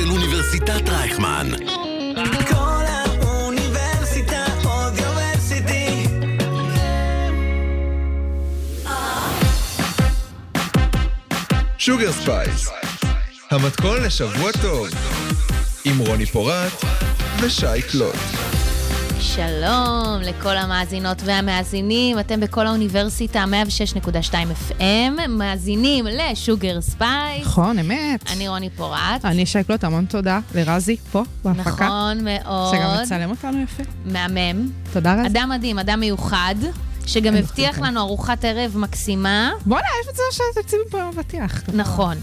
של אוניברסיטת רייכמן. קול האוניברסיטה Audioversity. Sugar Spice, המתכון לשבוע טוב, עם רוני פורט ושי קלוט. שלום לכל המאזינות והמאזינים, אתם בקול האוניברסיטה 106.2 FM, מאזינים ל Sugar Spice. נכון, אמת. אני רוני פורט. אני שי קלוט, המון תודה לרזי פה בהפקה. נכון מאוד. שגם מצלם אותנו יפה. מהמם. תודה רזי. אדם מדהים, אדם מיוחד, שגם הבטיח. לנו ארוחת ערב מקסימה. בוא'נה, יש מצב שהתקציב פה מבטיח. נכון.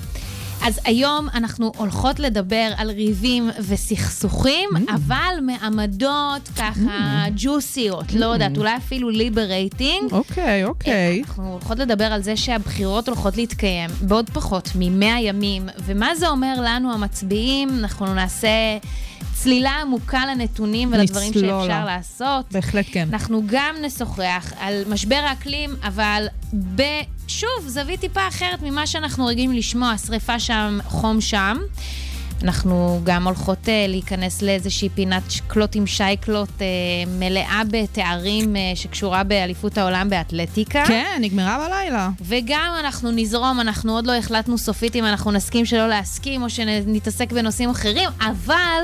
אז היום אנחנו הולכות לדבר על ריבים וסכסוכים, Mm. אבל מעמדות ככה ג'וסיות, לא יודעת, אולי אפילו ליברייטינג. אוקיי, אוקיי. אנחנו הולכות לדבר על זה שהבחירות הולכות להתקיים בעוד פחות מ-100 ימים, ומה זה אומר לנו המצביעים? אנחנו נעשה צלילה עמוקה לנתונים ולדברים. שאפשר לעשות. בהחלט כן. אנחנו גם נשוחח על משבר האקלים, אבל ב... שוב, זווית טיפה אחרת ממה שאנחנו רגילים לשמוע, שריפה שם, חום שם. אנחנו גם הולכות uh, להיכנס לאיזושהי פינת קלוט עם שייקלוט uh, מלאה בתארים uh, שקשורה באליפות העולם באתלטיקה. כן, נגמרה בלילה. וגם אנחנו נזרום, אנחנו עוד לא החלטנו סופית אם אנחנו נסכים שלא להסכים או שנתעסק בנושאים אחרים, אבל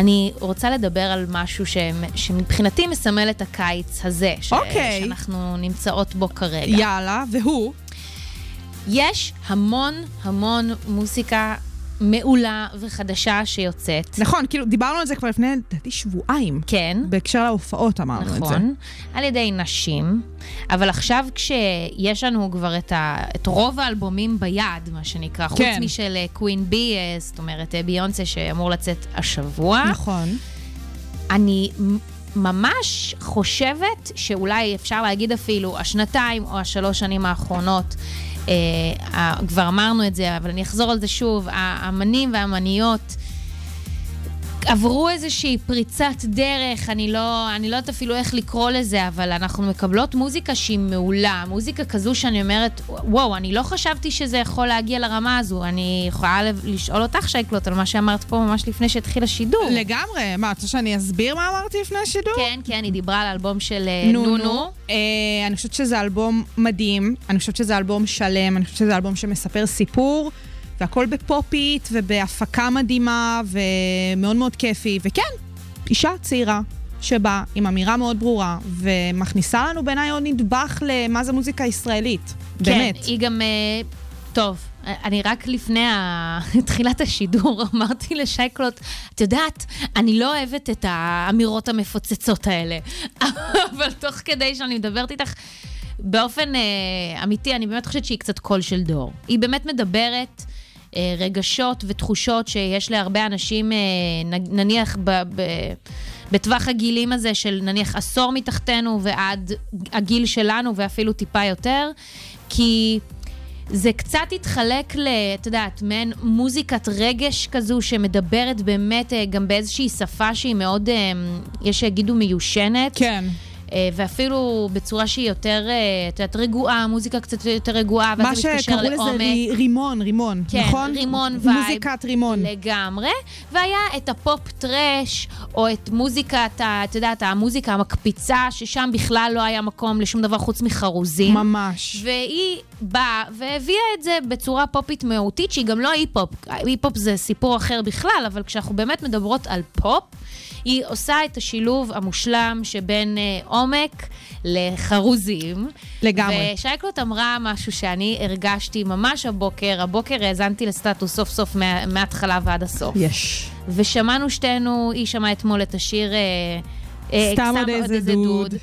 אני רוצה לדבר על משהו ש... שמבחינתי מסמל את הקיץ הזה, ש... אוקיי. שאנחנו נמצאות בו כרגע. יאללה, והוא? יש המון המון מוזיקה מעולה וחדשה שיוצאת. נכון, כאילו, דיברנו על זה כבר לפני, לדעתי, שבועיים. כן. בהקשר להופעות אמרנו את זה. נכון, על ידי נשים, אבל עכשיו כשיש לנו כבר את, ה, את רוב האלבומים ביד, מה שנקרא, חוץ כן. משל קווין בי, אה, זאת אומרת אה, ביונסה שאמור לצאת השבוע, נכון. אני ממש חושבת שאולי אפשר להגיד אפילו השנתיים או השלוש שנים האחרונות, אה, אה, כבר אמרנו את זה, אבל אני אחזור על זה שוב, האמנים והאמניות עברו איזושהי פריצת דרך, אני לא, אני לא יודעת אפילו איך לקרוא לזה, אבל אנחנו מקבלות מוזיקה שהיא מעולה, מוזיקה כזו שאני אומרת, וואו, אני לא חשבתי שזה יכול להגיע לרמה הזו. אני יכולה לשאול אותך, שייקלוט, על מה שאמרת פה ממש לפני שהתחיל השידור. לגמרי. מה, את רוצה שאני אסביר מה אמרתי לפני השידור? כן, כן, היא דיברה על האלבום של אה, נונו. אה, אני חושבת שזה אלבום מדהים, אני חושבת שזה אלבום שלם, אני חושבת שזה אלבום שמספר סיפור, והכל בפופית ובהפקה מדהימה ומאוד מאוד כיפי, וכן, אישה צעירה שבאה עם אמירה מאוד ברורה ומכניסה לנו בעיניי עוד נדבך למה זה מוזיקה ישראלית. באמת. כן, היא גם... אה, טוב, אני רק לפני ה... תחילת השידור אמרתי לשייקלוט, את יודעת, אני לא אוהבת את האמירות המפוצצות האלה, אבל תוך כדי שאני מדברת איתך, באופן אה, אמיתי, אני באמת חושבת שהיא קצת קול של דור. היא באמת מדברת רגשות ותחושות שיש להרבה אנשים, אה, נניח ב... ב בטווח הגילים הזה של נניח עשור מתחתנו ועד הגיל שלנו ואפילו טיפה יותר, כי זה קצת התחלק ל... את יודעת, מעין מוזיקת רגש כזו שמדברת באמת אה, גם באיזושהי שפה שהיא מאוד, אה, יש שיגידו מיושנת. כן. אה, ואפילו בצורה שהיא יותר, אה, את יודעת, רגועה, מוזיקה קצת יותר רגועה, ואז מה זה מתקשר שקראו לזה לעומק. רי- רימון, רימון, כן, נכון? רימון vibe. מוזיקת רימון. לגמרי. והיה את ה pop trash, או את מוזיקת, את יודעת, המוזיקה המקפיצה, ששם בכלל לא היה מקום לשום דבר חוץ מחרוזים. ממש. והיא באה והביאה את זה בצורה פופית מהותית, שהיא גם לא היפ-הופ. היפ-הופ זה סיפור אחר בכלל, אבל כשאנחנו באמת מדברות על פופ, היא עושה את השילוב המושלם שבין אה, עומק לחרוזים. לגמרי. ושי קלוט אמרה משהו שאני הרגשתי ממש הבוקר, הבוקר האזנתי לסטטוס סוף סוף מה, מההתחלה ועד הסוף. יש. ושמענו שתינו, היא שמעה אתמול את השיר אה, אה, סתם עוד איזה דוד.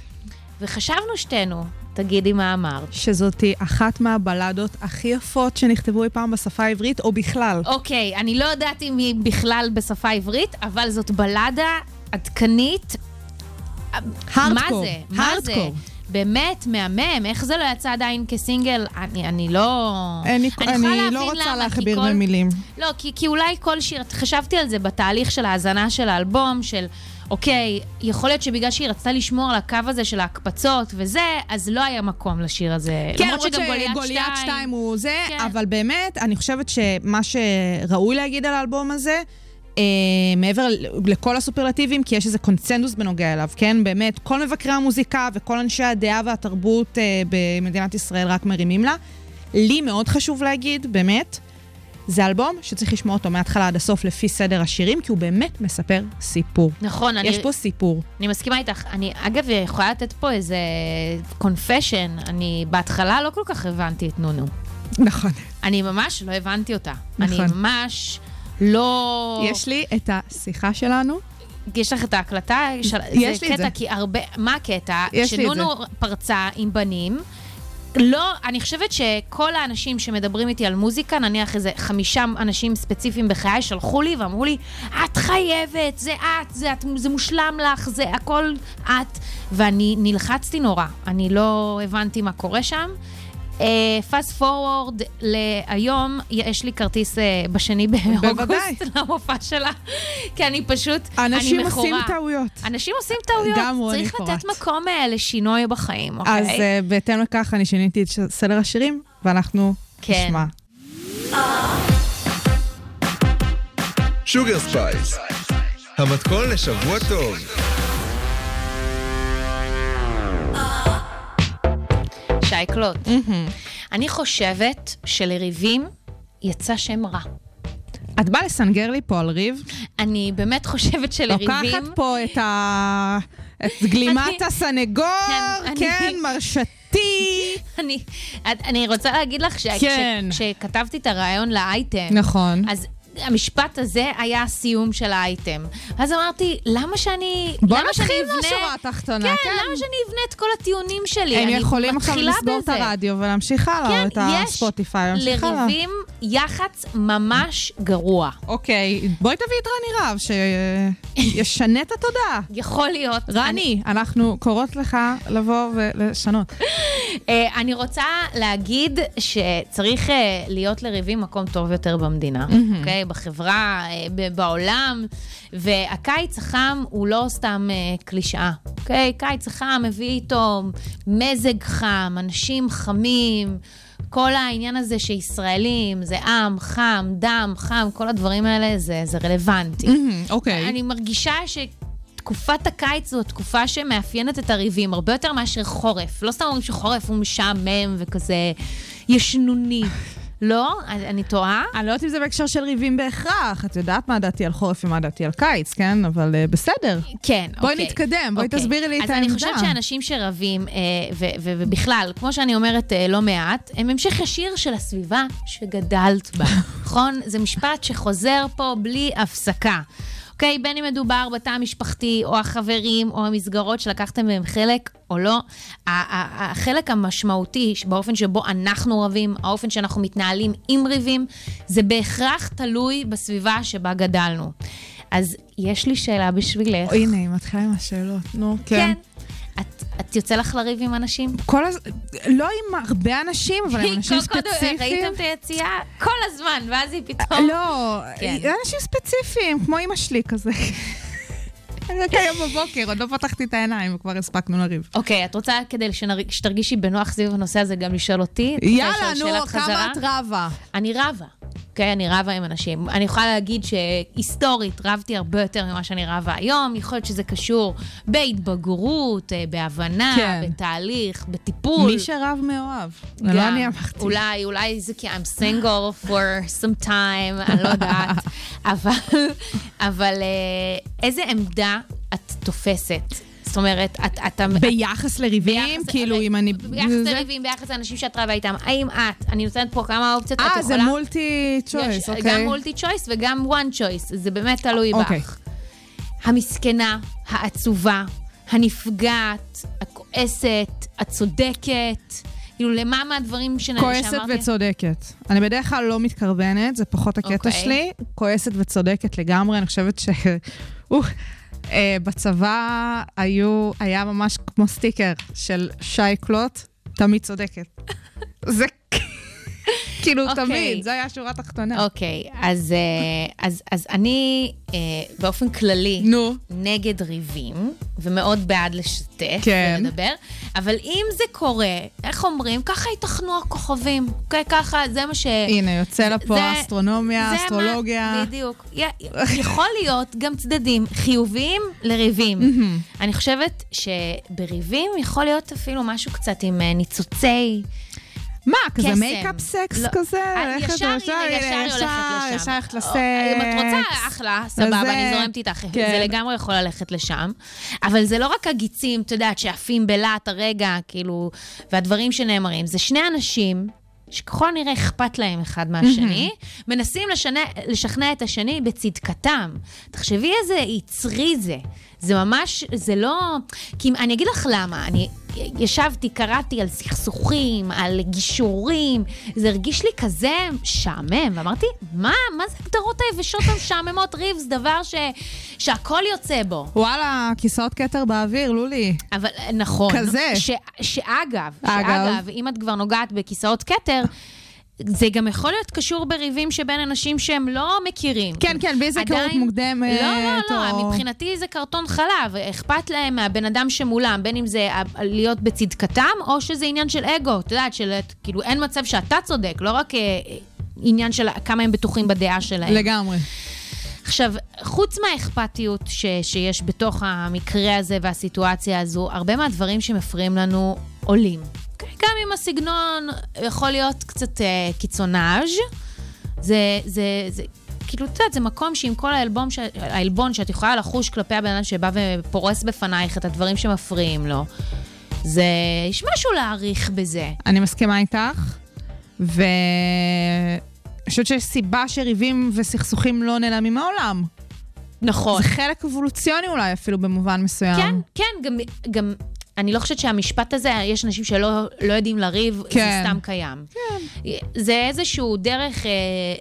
וחשבנו שתינו, תגידי מה אמרת. שזאתי אחת מהבלדות הכי יפות שנכתבו אי פעם בשפה העברית, או בכלל. אוקיי, אני לא יודעת אם היא בכלל בשפה העברית, אבל זאת בלדה עדכנית. מה הארדקור, זה? מה זה? באמת מהמם, איך זה לא יצא עדיין כסינגל? אני, אני לא... אני, אני להבין לא רוצה להכביר כל- במילים. לא, כי, כי אולי כל שיר, חשבתי על זה בתהליך של ההאזנה של האלבום, של אוקיי, יכול להיות שבגלל שהיא רצתה לשמור על הקו הזה של ההקפצות וזה, אז לא היה מקום לשיר הזה. כן, למרות שגם גוליית גוליית 2, 2 הוא זה, כן. אבל באמת, אני חושבת שמה שראוי להגיד על האלבום הזה, אה, מעבר לכל הסופרלטיבים, כי יש איזה קונצנזוס בנוגע אליו, כן? באמת, כל מבקרי המוזיקה וכל אנשי הדעה והתרבות אה, במדינת ישראל רק מרימים לה. לי מאוד חשוב להגיד, באמת, זה אלבום שצריך לשמוע אותו מההתחלה עד הסוף לפי סדר השירים, כי הוא באמת מספר סיפור. נכון, אני, יש פה סיפור. אני מסכימה איתך. אני, אגב, יכולה לתת פה איזה קונפשן. אני בהתחלה לא כל כך הבנתי את נונו. נכון. אני ממש לא הבנתי אותה. נכון. אני ממש לא... יש לי את השיחה שלנו. יש לך את ההקלטה? יש לי את קטע, זה. כי הרבה... מה הקטע? יש לי את שנונו פרצה עם בנים. לא, אני חושבת שכל האנשים שמדברים איתי על מוזיקה, נניח איזה חמישה אנשים ספציפיים בחיי, שלחו לי ואמרו לי, את חייבת, זה את, זה, את, זה מושלם לך, זה הכל את. ואני נלחצתי נורא, אני לא הבנתי מה קורה שם. פאסט פורוורד להיום, יש לי כרטיס אה, בשני. באוגוסט למופע שלה, כי אני פשוט, אנשים אני מכורה. עושים טעויות. אנשים עושים טעויות, גם רוני צריך. לתת מקום אה, לשינוי בחיים, אוקיי? אז אה, בהתאם לכך אני שיניתי את סדר השירים, ואנחנו כן. נשמע. Sugar Spice, המתכון לשבוע טוב. שי קלוט. אני חושבת שלריבים יצא שם רע. את באה לסנגר לי פה על ריב? אני באמת חושבת שלריבים... לוקחת פה את ה... את גלימת הסנגור, כן, כן, מרשתי. אני, אני רוצה להגיד לך ש- כן. את הרעיון לאייטם, נכון. אז המשפט הזה היה הסיום של האייטם. אז אמרתי, למה שאני... בוא למה שאני נתחיל אבנה- מהשורה התחתונה, כן, כן. למה שאני אבנה את כל הטיעונים שלי? הם אני יכולים עכשיו לסגור את. הרדיו ולהמשיך הלאה, כן, את יש הספוטיפיי, להמשיך הלאה. לריבים יח"צ ממש גרוע. אוקיי, בואי תביאי את רני רהב, שישנה את התודעה. יכול להיות. רני, אנחנו קוראות לך לבוא ולשנות. אה, אני רוצה להגיד שצריך אה, להיות לריבים מקום טוב יותר במדינה, אוקיי? בחברה, אה, בעולם. והקיץ החם הוא לא סתם אה, קלישאה, אוקיי? קיץ החם מביא איתו מזג חם, אנשים חמים. כל העניין הזה שישראלים, זה עם, חם, דם, חם, כל הדברים האלה, זה, זה רלוונטי. אוקיי. אני מרגישה שתקופת הקיץ זו תקופה שמאפיינת את הריבים, הרבה יותר מאשר חורף. לא סתם אומרים שחורף הוא משעמם וכזה ישנוני. לא? אני טועה? אני לא יודעת אם זה בהקשר של ריבים בהכרח, את יודעת מה דעתי על חורף ומה דעתי על קיץ, כן? אבל uh, בסדר. כן, בואי אוקיי. נתקדם, בואי אוקיי. תסבירי לי את אז אני העמדה. חושבת שאנשים שרבים, אה, ובכלל, כמו שאני אומרת אה, לא מעט, הם המשך ישיר של הסביבה שגדלת בה, נכון? זה משפט שחוזר פה בלי הפסקה. אוקיי, בין אם מדובר בתא המשפחתי, או החברים, או המסגרות שלקחתם בהם חלק, או לא, החלק המשמעותי באופן שבו אנחנו רבים, האופן שאנחנו מתנהלים עם ריבים, זה בהכרח תלוי בסביבה שבה גדלנו. אז יש לי שאלה בשבילך. הנה, היא מתחילה עם השאלות. נו, כן. כן. את, את יוצא לך לריב עם אנשים? כל הז... לא עם הרבה אנשים, אבל עם אנשים ספציפיים. ראיתם את היציאה? כל הזמן, ואז היא פתאום... לא, כן. אנשים ספציפיים, כמו אימא שלי כזה. רק היום בבוקר, עוד לא פתחתי את העיניים, וכבר הספקנו לריב. אוקיי, את רוצה כדי שתרגישי בנוח סביב הנושא הזה גם לשאול אותי? יאללה, נו? כמה את רבה? אני רבה. אוקיי, אני רבה עם אנשים. אני יכולה להגיד שהיסטורית רבתי הרבה יותר ממה שאני רבה היום. יכול להיות שזה קשור בהתבגרות, אה, בהבנה, כן. בתהליך, בטיפול. מי שרב מאוהב. לא גם, אני אמרתי. אולי, אולי זה כי I'm single for some time, אני לא יודעת. אבל, אבל אה, איזה עמדה את תופסת? זאת אומרת, את... את ביחס לריבים? ביחס- כאילו, אם אני... ביחס זה- לריבים, ביחס לאנשים שאת רבה איתם, האם את, אני נותנת פה כמה אופציות, את אה, יכולה... זה מולטי צ'וייס, אוקיי. גם מולטי צ'וייס וגם וואן צ'וייס, זה באמת תלוי אוקיי. בך. המסכנה, העצובה, הנפגעת, הכועסת, הצודקת, כאילו, למה מהדברים שנ- כועסת שאמרתי? וצודקת. אני בדרך כלל לא מתקרבנת, זה פחות הקטע אוקיי. שלי. כועסת וצודקת לגמרי, אני חושבת ש... אה, בצבא היו, היה ממש כמו סטיקר של שי קלוט, תמיד צודקת. זה כאילו אוקיי. תמיד, זו הייתה השורה התחתונה. אוקיי, אז, אה, אז, אז אני אה, באופן כללי נו. נגד ריבים, ומאוד בעד לשתף כן. ולדבר, אבל אם זה קורה, איך אומרים? ככה ייתכנו הכוכבים, אוקיי? ככה, זה מה ש... הנה, יוצא לפה זה- אסטרונומיה, זה אסטרולוגיה. מה, בדיוק. יכול להיות גם צדדים חיוביים לריבים. אני חושבת שבריבים יכול להיות אפילו משהו קצת עם אה, ניצוצי... מה, כזה. make-up sex לא. כזה? אה, ישר, ישר הולכת לשם. ישר הולכת או, לסקס. אם את רוצה, אחלה, סבבה, אני זורמת איתך. כן. זה לגמרי יכול ללכת לשם. אבל זה לא רק הגיצים, את יודעת, שעפים בלהט הרגע, כאילו, והדברים שנאמרים. זה שני אנשים שככל הנראה אכפת להם אחד מהשני, מנסים לשנה, לשכנע את השני בצדקתם. תחשבי איזה יצרי זה. זה ממש, זה לא... כי אני אגיד לך למה, אני ישבתי, קראתי על סכסוכים, על גישורים, זה הרגיש לי כזה משעמם, ואמרתי, מה, מה זה הגדרות היבשות המשעממות, ריבס, דבר ש, שהכל יוצא בו. וואלה, כיסאות כתר באוויר, לולי. אבל נכון. כזה. ש, שאגב, אגב. שאגב, אם את כבר נוגעת בכיסאות כתר, זה גם יכול להיות קשור בריבים שבין אנשים שהם לא מכירים. כן, כן, היכרות עדיין- מוקדמת, לא, לא, לא, או- מבחינתי זה קרטון חלב. אכפת להם מהבן אדם שמולם, בין אם זה להיות בצדקתם, או שזה עניין של אגו. את יודעת, של כאילו אין מצב שאתה צודק, לא רק אה, אה, עניין של כמה הם בטוחים בדעה שלהם. לגמרי. עכשיו, חוץ מהאכפתיות ש, שיש בתוך המקרה הזה והסיטואציה הזו, הרבה מהדברים שמפריעים לנו עולים. גם אם הסגנון יכול להיות קצת אה, קיצונאז', זה, זה, זה, כאילו, את יודעת, זה מקום שעם כל העלבון, ש, העלבון שאת יכולה לחוש כלפי הבן אדם שבא ופורס בפנייך את הדברים שמפריעים לו, זה, יש משהו להעריך בזה. אני מסכימה איתך, ואני חושבת שיש סיבה שריבים וסכסוכים לא נעלמים מהעולם. נכון. זה חלק אבולוציוני אולי אפילו במובן מסוים. כן, כן, גם, גם אני לא חושבת שהמשפט הזה, יש אנשים שלא לא יודעים לריב, כן. זה סתם קיים. כן. זה איזשהו דרך אה,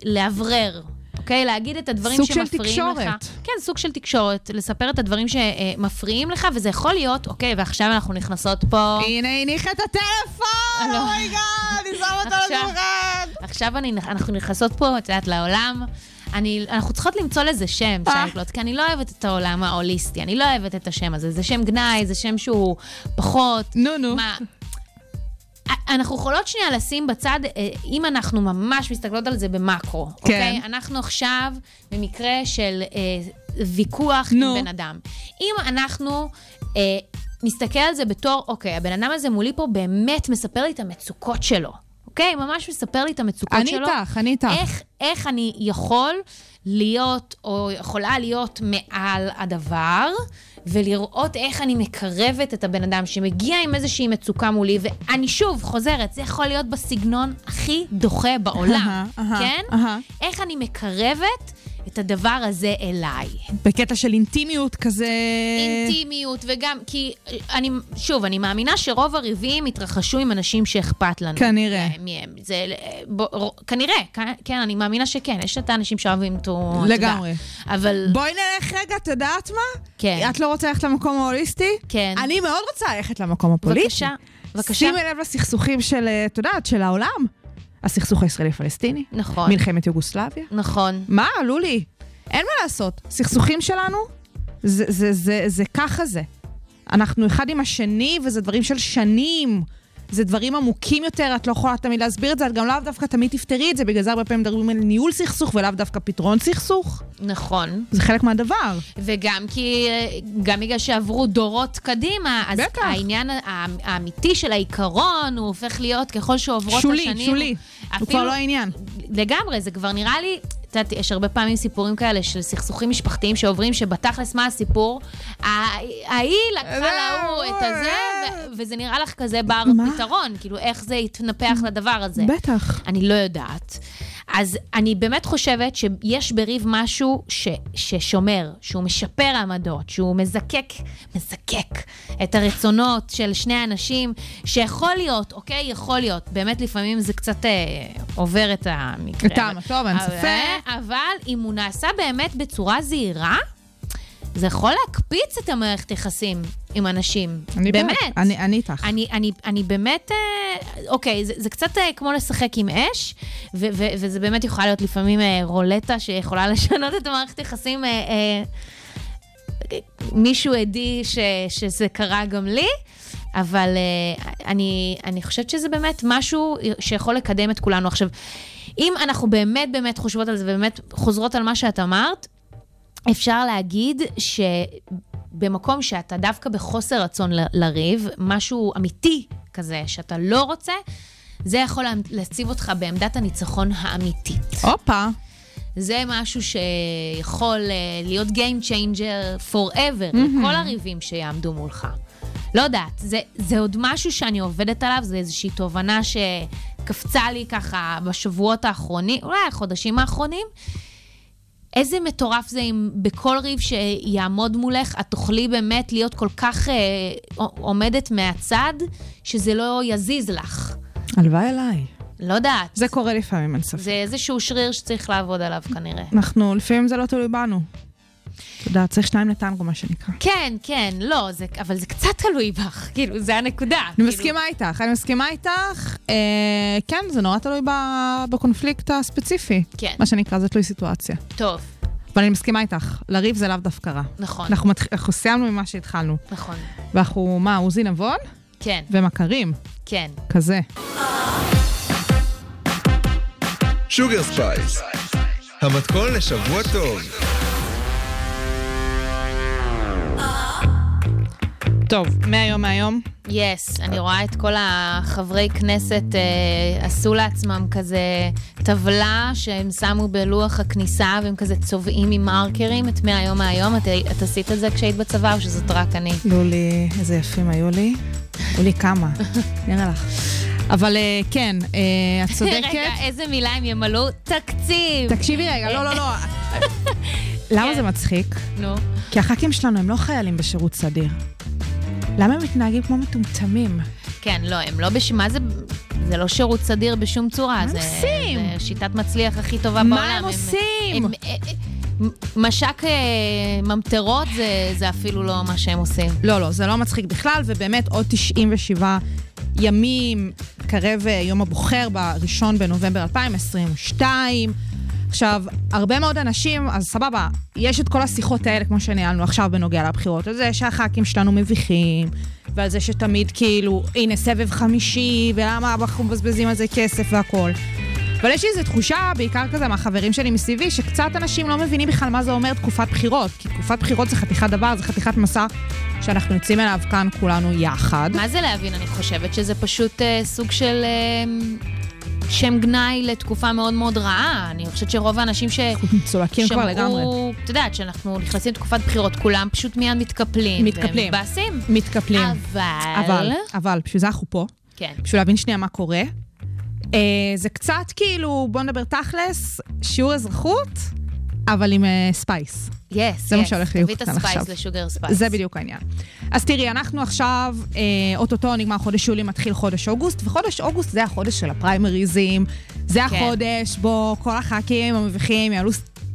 לאוורר. אוקיי? להגיד את הדברים סוג של שמפריעים לך. תקשורת. כן, סוג של תקשורת. לספר את הדברים שמפריעים לך, וזה יכול להיות, אוקיי, ועכשיו אנחנו נכנסות פה... הנה, הניחה את הטלפון! לא. Oh my god, אני שמה אותו השולחן! עכשיו אני, אנחנו נכנסות פה, את יודעת, לעולם. אני, אנחנו צריכות למצוא לזה שם, אה. שי קלוט, כי אני לא אוהבת את העולם ההוליסטי, אני לא אוהבת את השם הזה. זה שם גנאי, זה שם שהוא פחות... נו, נו. מה... אנחנו יכולות שנייה לשים בצד, אה, אם אנחנו ממש מסתכלות על זה במקרו, כן. אוקיי? אנחנו עכשיו במקרה של אה, ויכוח נו. עם בן אדם. אם אנחנו אה, נסתכל על זה בתור, אוקיי, הבן אדם הזה מולי פה באמת מספר לי את המצוקות שלו, אוקיי? ממש מספר לי את המצוקות אני שלו. איתך, אני איתך. איך, איך אני יכול להיות, או יכולה להיות מעל הדבר, ולראות איך אני מקרבת את הבן אדם שמגיע עם איזושהי מצוקה מולי, ואני שוב חוזרת, זה יכול להיות בסגנון הכי דוחה בעולם, כן? איך אני מקרבת את הדבר הזה אליי. בקטע של אינטימיות כזה... אינטימיות, וגם, כי אני, שוב, אני מאמינה שרוב הריבים התרחשו עם אנשים שאכפת לנו. כנראה. אה, מי הם. זה, בוא, כנראה, כן, כן, אני מאמינה שכן, יש את האנשים שאוהבים אותו. לגמרי. אבל, בואי נלך רגע, את יודעת מה? כן. את לא רוצה ללכת למקום ההוליסטי? כן. אני מאוד רוצה ללכת למקום הפוליטי. בבקשה, בבקשה. שימי לב לסכסוכים של, אה, את יודעת, של העולם. הסכסוך הישראלי-פלסטיני. נכון. מלחמת יוגוסלביה. נכון. מה, לולי? אין מה לעשות. סכסוכים שלנו, זה, זה, זה, זה ככה זה. אנחנו אחד עם השני, וזה דברים של שנים. זה דברים עמוקים יותר, את לא יכולה תמיד להסביר את זה, את גם לאו דווקא תמיד תפתרי את זה, בגלל זה הרבה פעמים מדברים על ניהול סכסוך ולאו דווקא פתרון סכסוך. נכון. זה חלק מהדבר. וגם כי, גם בגלל שעברו דורות קדימה, אז בטח. העניין האמיתי של העיקרון, הוא הופך להיות ככל שעוברות שולי, השנים. שולי. הוא כבר לא העניין. לגמרי, זה כבר נראה לי, את יודעת, יש הרבה פעמים סיפורים כאלה של סכסוכים משפחתיים שעוברים, שבתכלס מה הסיפור? ההיא לקחה להוא את הזה, ו- וזה נראה לך כזה בר? פתרון, כאילו איך זה יתנפח לדבר הזה. בטח. אני לא יודעת. אז אני באמת חושבת שיש בריב משהו ש, ששומר, שהוא משפר עמדות, שהוא מזקק, מזקק את הרצונות של שני האנשים, שיכול להיות, אוקיי? יכול להיות. באמת לפעמים זה קצת אה, עובר את המקרה. את הטוב, אין ספק. אבל אם הוא נעשה באמת בצורה זהירה, זה יכול להקפיץ את המערכת יחסים עם אנשים. אני. באמת. אני אני איתך. אני, אני, אני באמת, אה, אוקיי, זה, זה קצת אה, כמו לשחק עם אש, ו, ו, וזה באמת יכול להיות לפעמים אה, רולטה שיכולה לשנות את המערכת יחסים. אה, אה, מישהו עדי ש, שזה קרה גם לי, אבל אה, אני, אני חושבת שזה באמת משהו שיכול לקדם את כולנו. עכשיו, אם אנחנו באמת באמת חושבות על זה ובאמת חוזרות על מה שאת אמרת, אפשר להגיד שבמקום שאתה דווקא בחוסר רצון ל- לריב, משהו אמיתי כזה שאתה לא רוצה, זה יכול לה- להציב אותך בעמדת הניצחון האמיתית. הופה. זה משהו שיכול אה, להיות Game Changer forever, לכל הריבים שיעמדו מולך. לא יודעת, זה, זה עוד משהו שאני עובדת עליו, זה איזושהי תובנה שקפצה לי ככה בשבועות האחרונים, אולי החודשים האחרונים. איזה מטורף זה אם בכל ריב שיעמוד מולך, את תוכלי באמת להיות כל כך אה, עומדת מהצד, שזה לא יזיז לך. הלוואי אליי. לא יודעת. זה קורה לפעמים, אין ספק. זה איזשהו שריר שצריך לעבוד עליו כנראה. אנחנו, לפעמים זה לא תלוי בנו. יודע, צריך שניים לטנגו, מה שנקרא. כן, כן, לא, זה, אבל זה קצת תלוי בך, כאילו, זה הנקודה. אני כאילו, מסכימה איתך, אני מסכימה איתך. אה, כן, זה נורא תלוי ב- בקונפליקט הספציפי. כן. מה שנקרא, זה תלוי סיטואציה. טוב, אבל אני מסכימה איתך, לריב זה לאו דווקא רע. נכון, אנחנו, מתח... אנחנו סיימנו ממה שהתחלנו. נכון. ואנחנו, מה, עוזי נבון? כן, ומכרים, כן. כזה. Sugar Spice, המתכון לשבוע טוב. טוב, מהיום מהיום. Yes, אני רואה את כל החברי כנסת אה, עשו לעצמם כזה טבלה שהם שמו בלוח הכניסה והם כזה צובעים עם מרקרים את מהיום מהיום. את, את עשית את זה כשהיית בצבא או שזאת רק אני? לולי, איזה יפים היו לי. היו לי כמה, נראה לך. אבל אה, כן, אה, את צודקת. רגע, איזה מילה הם ימלאו? תקציב. תקשיבי רגע, לא, לא, לא. למה כן. זה מצחיק? נו, כי הח"כים שלנו הם לא חיילים בשירות סדיר. למה הם מתנהגים כמו מטומטמים? כן, לא, הם לא בש... מה זה... זה לא שירות סדיר בשום צורה. הם זה, עושים? זה שיטת מצליח הכי טובה מה בעולם. הם עושים? הם, אה, אה, מש"ק אה, ממטרות זה, זה אפילו לא מה שהם עושים. לא, לא, זה לא מצחיק בכלל, ובאמת עוד 97 ימים, קרב יום הבוחר ב-1 בנובמבר 2022. עכשיו, הרבה מאוד אנשים, אז סבבה, יש את כל השיחות האלה, כמו שניהלנו עכשיו בנוגע לבחירות, על זה שהח"כים שלנו מביכים, ועל זה שתמיד כאילו, הנה סבב חמישי, ולמה אנחנו מבזבזים על זה כסף והכול. אבל יש לי איזו תחושה, בעיקר כזה מהחברים שלי מסביבי, שקצת אנשים לא מבינים בכלל מה זה אומר תקופת בחירות. כי תקופת בחירות זה חתיכת דבר, זה חתיכת מסע שאנחנו יוצאים אליו כאן כולנו יחד. מה זה להבין? אני חושבת שזה פשוט אה, סוג של אה, שם גנאי לתקופה מאוד מאוד רעה. אני חושבת שרוב האנשים ש... צולקים כבר לגמרי. את יודעת, כשאנחנו נכנסים לתקופת בחירות, כולם פשוט מיד מתקפלים. מתקפלים. ומתבאסים. מתקפלים. אבל... אבל, אבל, בשביל זה אנחנו פה, כן. בשביל להבין שנייה מה קורה. אה, זה קצת כאילו, בוא נדבר תכלס, שיעור אזרחות, אבל עם spice. Yes, זה מה. שהולך להיות תביא את כאן ה spice עכשיו. ל Sugar Spice. זה בדיוק העניין. אז תראי, אנחנו עכשיו, אה, אוטוטו נגמר חודש יולי, מתחיל חודש אוגוסט, וחודש אוגוסט זה החודש של הפריימריזים. זה כן. החודש בו כל הח"כים המביכים יעלו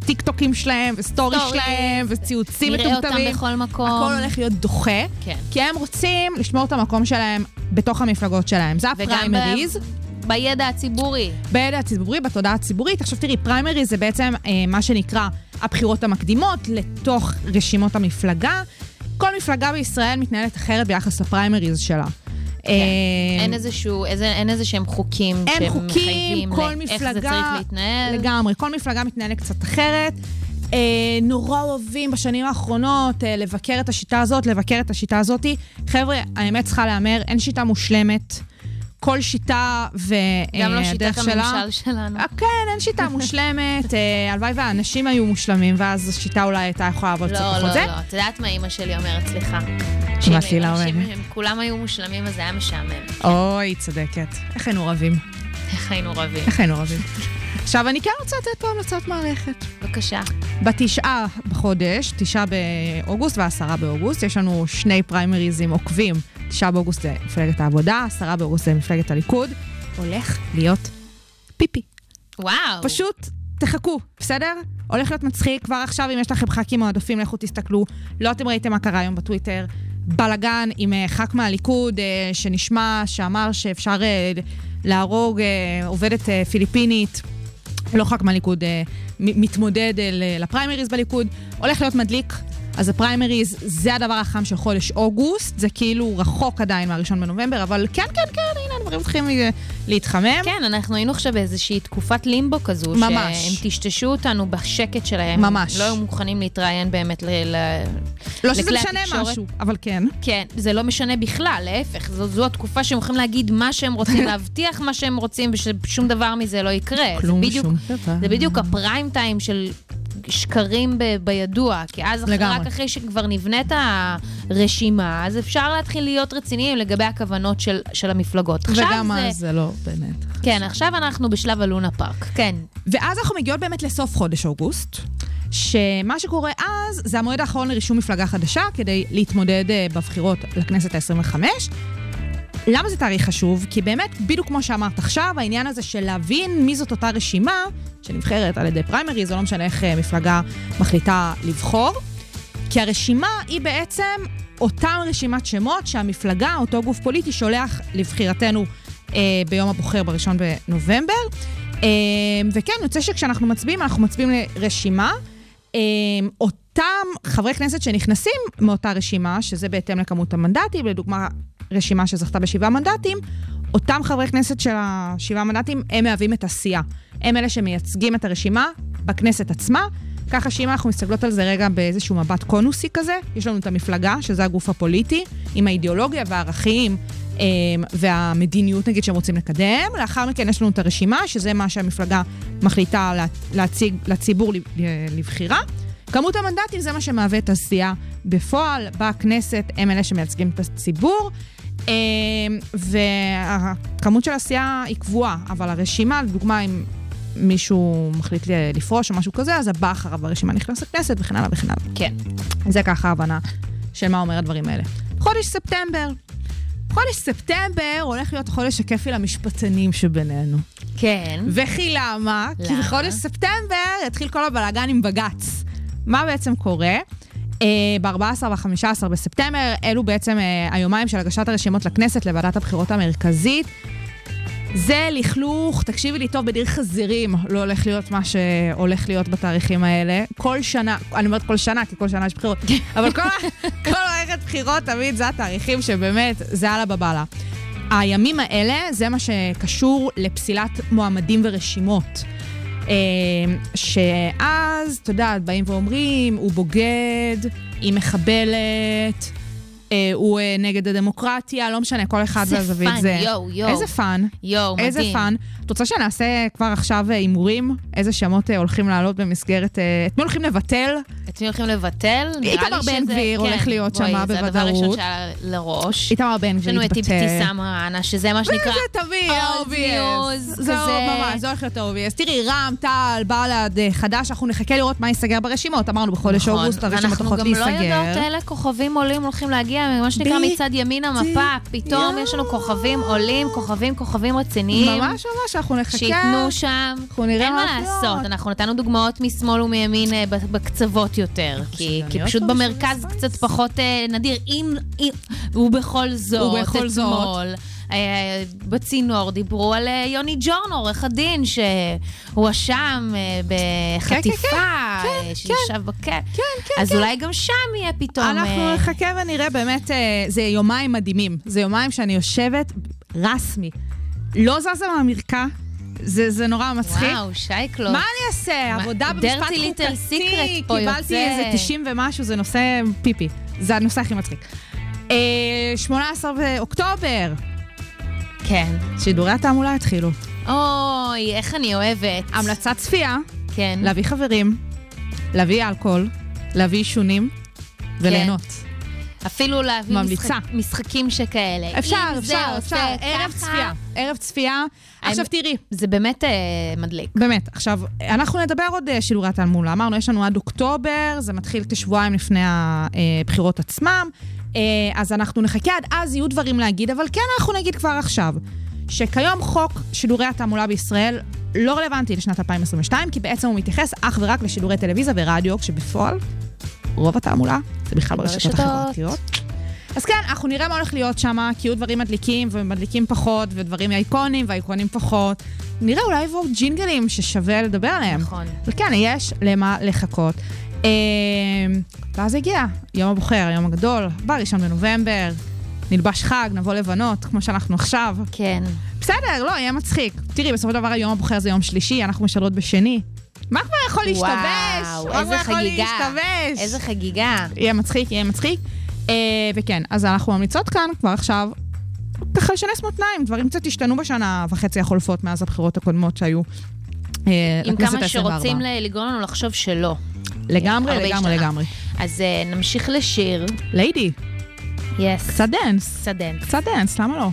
טיקטוקים שלהם, וסטורי סטורי. שלהם, וציוצים נראה אותם מטומטמים. בכל מקום. הכל הולך להיות דוחה, כן. כי הם רוצים לשמור את המקום שלהם בתוך המפלגות שלהם. זה הפריימריז. ב- בידע הציבורי. בידע הציבורי, בתודעה הציבורית. עכשיו תראי, פריימריז זה בעצם אה, מה שנקרא הבחירות המקדימות לתוך רשימות המפלגה. כל מפלגה בישראל מתנהלת אחרת ביחס לפריימריז שלה. כן. אין איזשהו, איזה, אין איזה שהם חוקים אין חוקים, כל מפלגה... זה צריך להתנהל. לגמרי, כל מפלגה מתנהלת קצת אחרת. אה, נורא אוהבים בשנים האחרונות אה, לבקר את השיטה הזאת, לבקר את השיטה הזאת. חבר'ה, האמת צריכה להיאמר, אין שיטה מושלמת. כל שיטה והדרך גם לא שיטת שלה... הממשל שלנו. אה, כן, אין שיטה מושלמת. אה, הלוואי והאנשים היו מושלמים, ואז השיטה אולי הייתה יכולה לעבוד קצת לא, פחות לא, זה. לא. את יודעת מה אימא שלי אומרת? סליחה. מה לא אנשים, אומרת? הם כולם היו מושלמים, אז זה היה משעמם. אוי, היא צודקת. איך היינו רבים? איך היינו רבים. איך היינו רבים? עכשיו, אני כן רוצה לתת פה המלצת מערכת. בבקשה. בתשעה בחודש, תשעה באוגוסט ועשרה באוגוסט, יש לנו שני פריימריזים עוקבים. תשעה באוגוסט זה מפלגת העבודה, עשרה באוגוסט זה מפלגת הליכוד. הולך להיות פיפי. וואו. פשוט תחכו, בסדר? הולך להיות מצחיק כבר עכשיו, אם יש לכם ח"כים מועדפים, לכו תסתכלו. לא אתם ראיתם מה קרה היום בטוויטר. בלאגן עם אה, ח"כ מהליכוד אה, שנשמע, שאמר שאפשר אה, להרוג עובדת פיליפינית. לא ח"כ מהליכוד, מתמודד לפריימריז בליכוד, הולך להיות מדליק. אז הפריימריז זה הדבר החם של חודש אוגוסט, זה כאילו רחוק עדיין מהראשון בנובמבר, אבל כן, כן, כן, הנה הדברים אה, להתחמם. כן, אנחנו היינו עכשיו באיזושהי תקופת לימבו כזו, ממש. שהם טשטשו אותנו בשקט שלהם. ממש. לא היו מוכנים להתראיין באמת ל... ל... לא שזה לכלי משנה התקשורת. משהו, אבל כן. כן, זה לא משנה בכלל, להפך, זו, זו התקופה שהם יכולים להגיד מה שהם רוצים, להבטיח מה שהם רוצים, וששום דבר מזה לא יקרה. כלום זה בדיוק, ושום דבר. זה בדיוק הפריים טיים של שקרים ב, בידוע, כי אז לגמרי. רק אחרי שכבר נבנית הרשימה, אז אפשר להתחיל להיות רציניים לגבי הכוונות של, של המפלגות. וגם זה... אז זה לא באמת. כן, עכשיו אנחנו בשלב הלונה פארק, כן. ואז אנחנו מגיעות באמת לסוף חודש אוגוסט, שמה שקורה אז זה המועד האחרון לרישום מפלגה חדשה כדי להתמודד אה, בבחירות לכנסת ה-25. למה זה תאריך חשוב? כי באמת, בדיוק כמו שאמרת עכשיו, העניין הזה של להבין מי זאת אותה רשימה שנבחרת על ידי פריימריז, או לא משנה איך אה, מפלגה מחליטה לבחור, כי הרשימה היא בעצם אותה רשימת שמות שהמפלגה, אותו גוף פוליטי, שולח לבחירתנו אה, ביום הבוחר בראשון בנובמבר. אה, וכן, יוצא שכשאנחנו מצביעים, אנחנו מצביעים לרשימה. אה, אותם חברי כנסת שנכנסים מאותה רשימה, שזה בהתאם לכמות המנדטים, לדוגמה, רשימה שזכתה בשבעה מנדטים, אותם חברי כנסת של השבעה מנדטים, הם מהווים את הסיעה. הם אלה שמייצגים את הרשימה בכנסת עצמה. ככה שאם אנחנו מסתכלות על זה רגע באיזשהו מבט קונוסי כזה, יש לנו את המפלגה, שזה הגוף הפוליטי, עם האידיאולוגיה והערכים אה, והמדיניות, נגיד, שהם רוצים לקדם. לאחר מכן יש לנו את הרשימה, שזה מה שהמפלגה מחליטה לה, להציג לציבור לב- לבחירה. כמות המנדטים זה מה שמהווה את הסיעה בפועל, בכנסת הם אלה שמייצגים את הציבור. אה, והכמות של הסיעה היא קבועה, אבל הרשימה, לדוגמה, אם מישהו מחליט לפרוש או משהו כזה, אז הבא אחריו ברשימה נכנס לכנסת וכן הלאה וכן הלאה. כן. זה ככה ההבנה של מה אומר הדברים האלה. חודש ספטמבר. חודש ספטמבר הולך להיות החודש הכיפי למשפטנים שבינינו. כן. וכי למה? כי למה? בחודש ספטמבר יתחיל כל הבלאגן עם בג"ץ. מה בעצם קורה? Uh, ב-14 וה-15 בספטמבר, אלו בעצם uh, היומיים של הגשת הרשימות לכנסת לוועדת הבחירות המרכזית. זה לכלוך, תקשיבי לי טוב, בדיר חזירים לא הולך להיות מה שהולך להיות בתאריכים האלה. כל שנה, אני אומרת כל שנה, כי כל שנה יש בחירות, אבל כל, כל מערכת בחירות תמיד זה התאריכים שבאמת, זה אללה בבאללה. הימים האלה זה מה שקשור לפסילת מועמדים ורשימות. אה, שאז, את יודעת, באים ואומרים, הוא בוגד, היא מחבלת, הוא אה, נגד הדמוקרטיה, לא משנה, כל אחד והזווית fun, זה. יואו, יואו. איזה fun. יואו, מדהים. איזה fun. את רוצה שנעשה כבר עכשיו אה, הימורים? איזה שמות אה, הולכים לעלות במסגרת... אה, את מי הולכים לבטל? את מי הולכים לבטל? איתמר בן גביר כן, הולך להיות בואי, שמה זה הדבר הראשון בוודאות. שהיה לראש. איתמר בן יש גביר לנו את. אבתיסאם מראענה, שזה מה שנקרא... זה תמיד, news, זה. ממש, זה הולך להיות ה-obvious. תראי, רע"מ, טל, בל"ד, אה, חד"ש, אנחנו נחכה לראות מה ייסגר ברשימות. אמרנו, בחודש נכון. אוגוסט הרשימות הולכות ואנחנו גם לא להיסגר. יודעות אלה כוכבים עולים הולכים להגיע, מה שנקרא. מצד ימין המפה. פתאום יש לנו כוכבים עולים, כוכבים, כוכבים רציניים. ממש ממש, אנחנו נחכה. שייתנו שם. אנחנו נראה מה. לעשות, אנחנו נתנו דוגמאות משמאל ומימין אה, בקצוות יותר. כי, פשוט במרכז. קצת פחות אה, נדיר. אם, אם, ובכל זאת. אתמול, בצינור דיברו על אה, יוני ג'ורנו, עורך הדין, שהואשם אה, בחטיפה, כן, אה, כן. שישב בכלא. כן, כן, אז כן. אולי גם שם יהיה פתאום... אנחנו אה, נחכה ונראה באמת, אה, זה יומיים מדהימים. זה יומיים שאני יושבת רסמי. לא זזה מהמרקע, זה זה נורא מצחיק. וואו, שייקלו. מה אני אעשה? מה- עבודה במשפט חוקתי, קיבלתי יוצא. איזה 90 ומשהו, זה נושא פיפי. זה הנושא הכי מצחיק. אה, 18 באוקטובר, כן. שידורי התעמולה התחילו. אוי, איך אני אוהבת. המלצת צפייה, כן. להביא חברים, להביא אלכוהול, להביא עישונים וליהנות. אפילו להביא ממליצה. משחק, משחקים שכאלה. אפשר, אפשר, אפשר. ערב ככה, צפייה. ערב צפייה. עכשיו תראי, זה באמת אה, מדליק. באמת, עכשיו, אנחנו נדבר עוד אה, שידורי התעמולה. אמרנו, יש לנו עד אוקטובר, זה מתחיל כשבועיים לפני הבחירות עצמם, אה, אז אנחנו נחכה עד אז, יהיו דברים להגיד, אבל כן אנחנו נגיד כבר עכשיו, שכיום חוק שידורי התעמולה בישראל לא רלוונטי לשנת 2022, כי בעצם הוא מתייחס אך ורק לשידורי טלוויזיה ורדיו, כשבפועל רוב התעמולה זה בכלל ברשתות ברשתות. החברתיות. אז כן, אנחנו נראה מה הולך להיות שם, כי יהיו דברים מדליקים ומדליקים פחות, ודברים אייקונים ואייקונים פחות. נראה אולי יבואו ג'ינגלים ששווה לדבר עליהם. נכון. וכן, יש למה לחכות. אה, ואז הגיע יום הבוחר, היום הגדול, בראשון בנובמבר, נלבש חג, נבוא לבנות, כמו שאנחנו עכשיו. כן. בסדר, לא, יהיה מצחיק. תראי, בסופו של דבר היום הבוחר זה יום שלישי, אנחנו משדרות בשני. מה כבר יכול להשתבש? וואו, מה איזה כבר יכול חגיגה. להשתבש? איזה חגיגה. יהיה מצחיק, יהיה מצחיק. אה, וכן, אז אנחנו ממליצות כאן כבר עכשיו, ככה לשנס מותניים, דברים קצת השתנו בשנה וחצי החולפות מאז הבחירות הקודמות שהיו. אה, עם כמה ה-24. שרוצים לגרום לנו לחשוב שלא. לגמרי, לגמרי, השתנה. לגמרי. אז אה, נמשיך לשיר. Lady, yes. קצת dance. קצת dance. קצת dance, למה לא?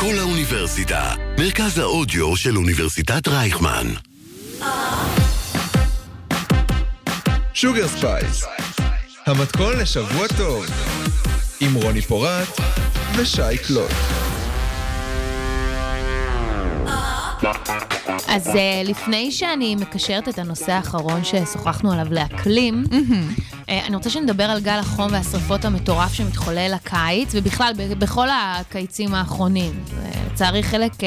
קול האוניברסיטה, מרכז האודיו של אוניברסיטת רייכמן. Sugar Spice, המתכון לשבוע טוב, עם רוני פורט ושי קלוט. אז אה, לפני שאני מקשרת את הנושא האחרון ששוחחנו עליו לאקלים, אני רוצה שנדבר על גל החום והשרפות המטורף שמתחולל הקיץ, ובכלל, בכל הקיצים האחרונים. זה, לצערי, חלק אה,